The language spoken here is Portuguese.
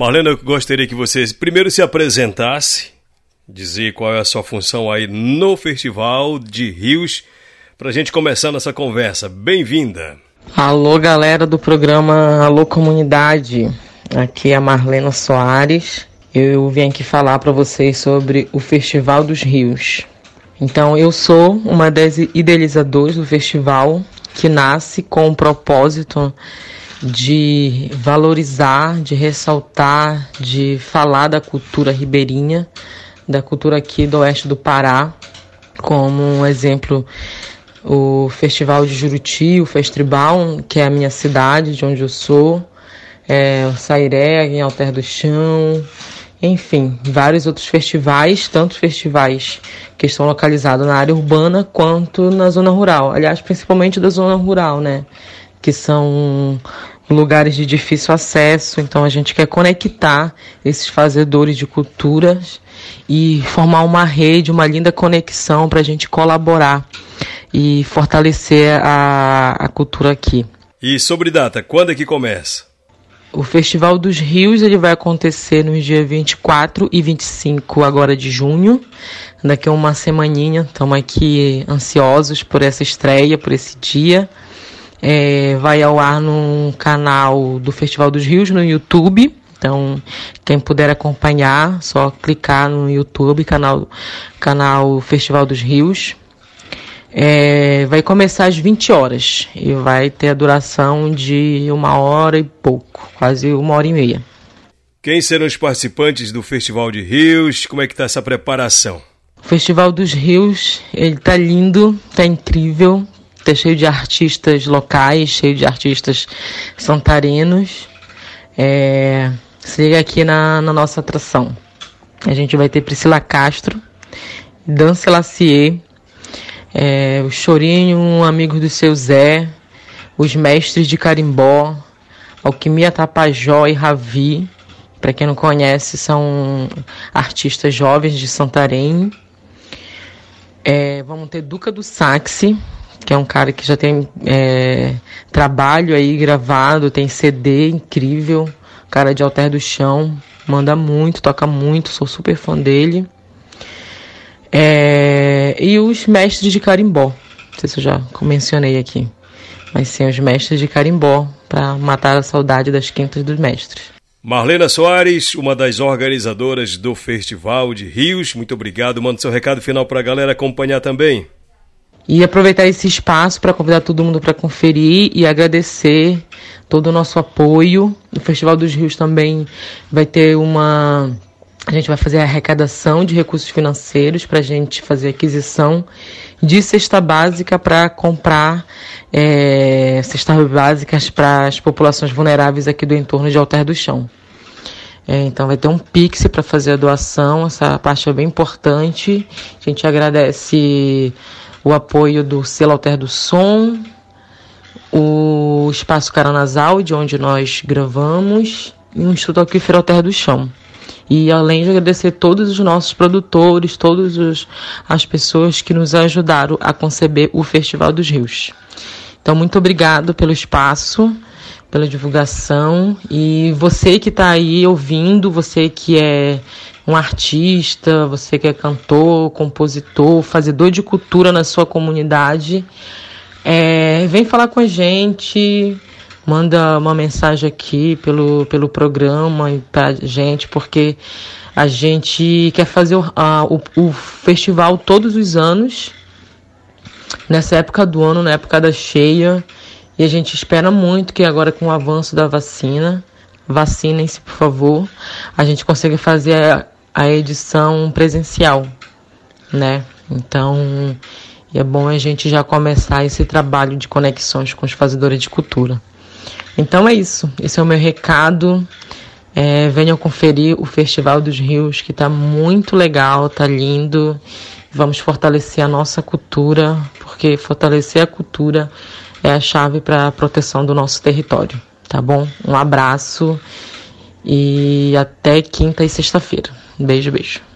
Marlena, eu gostaria que você primeiro se apresentasse, dizer qual é a sua função aí no Festival de Rios, para a gente começar nossa conversa. Bem-vinda! Alô, galera do programa Alô Comunidade. Aqui é a Marlena Soares. Eu vim aqui falar para vocês sobre o Festival dos Rios. Então, eu sou uma das idealizadoras do festival que nasce com o propósito de valorizar, de ressaltar, de falar da cultura ribeirinha, da cultura aqui do oeste do Pará, como um exemplo o Festival de Juruti, o Festribal, que é a minha cidade, de onde eu sou, é, o Sairé, em Alter do Chão, enfim, vários outros festivais, tantos festivais que estão localizados na área urbana quanto na zona rural. Aliás, principalmente da zona rural, né? Que são lugares de difícil acesso, então a gente quer conectar esses fazedores de culturas e formar uma rede, uma linda conexão para a gente colaborar e fortalecer a, a cultura aqui. E sobre data, quando é que começa? O Festival dos Rios ele vai acontecer nos dias 24 e 25 agora de junho. Daqui a uma semaninha, estamos aqui ansiosos por essa estreia, por esse dia. É, vai ao ar no canal do Festival dos Rios no YouTube. Então, quem puder acompanhar, só clicar no YouTube, canal, canal Festival dos Rios. É, vai começar às 20 horas e vai ter a duração de uma hora e pouco, quase uma hora e meia. Quem serão os participantes do Festival de Rios? Como é que está essa preparação? O Festival dos Rios, ele tá lindo, tá incrível, tá cheio de artistas locais, cheio de artistas santarenos. É, se liga aqui na, na nossa atração. A gente vai ter Priscila Castro, Dan Lacier, é, o Chorinho, um amigo do seu Zé, os mestres de Carimbó, Alquimia Tapajó e Ravi. Para quem não conhece, são artistas jovens de Santarém. É, vamos ter Duca do Saxe, que é um cara que já tem é, trabalho aí gravado, tem CD incrível, cara de Alter do Chão, manda muito, toca muito, sou super fã dele. É, e os mestres de carimbó. Não sei se eu já mencionei aqui. Mas sim, os mestres de carimbó, para matar a saudade das quintas dos mestres. Marlena Soares, uma das organizadoras do Festival de Rios, muito obrigado. Manda seu recado final para a galera acompanhar também. E aproveitar esse espaço para convidar todo mundo para conferir e agradecer todo o nosso apoio. O Festival dos Rios também vai ter uma a gente vai fazer a arrecadação de recursos financeiros para a gente fazer aquisição de cesta básica para comprar é, cestas básicas para as populações vulneráveis aqui do entorno de Alter do Chão. É, então vai ter um Pix para fazer a doação, essa parte é bem importante. A gente agradece o apoio do Selo Alter do Som, o Espaço Caranasal, de onde nós gravamos, e o Instituto Aquífero Alter do Chão. E além de agradecer todos os nossos produtores, todas as pessoas que nos ajudaram a conceber o Festival dos Rios. Então, muito obrigado pelo espaço, pela divulgação. E você que está aí ouvindo, você que é um artista, você que é cantor, compositor, fazedor de cultura na sua comunidade, é, vem falar com a gente, manda uma mensagem aqui pelo, pelo programa e pra gente, porque a gente quer fazer o, a, o, o festival todos os anos, nessa época do ano, na época da cheia, e a gente espera muito que agora com o avanço da vacina, vacinem-se por favor, a gente consiga fazer a, edição presencial, né? Então, é bom a gente já começar esse trabalho de conexões com os fazedores de cultura. Então é isso. Esse é o meu recado. É, venham conferir o Festival dos Rios, que está muito legal, tá lindo. Vamos fortalecer a nossa cultura, porque fortalecer a cultura é a chave para a proteção do nosso território. Tá bom? Um abraço e até quinta e sexta-feira. Beijo, beijo.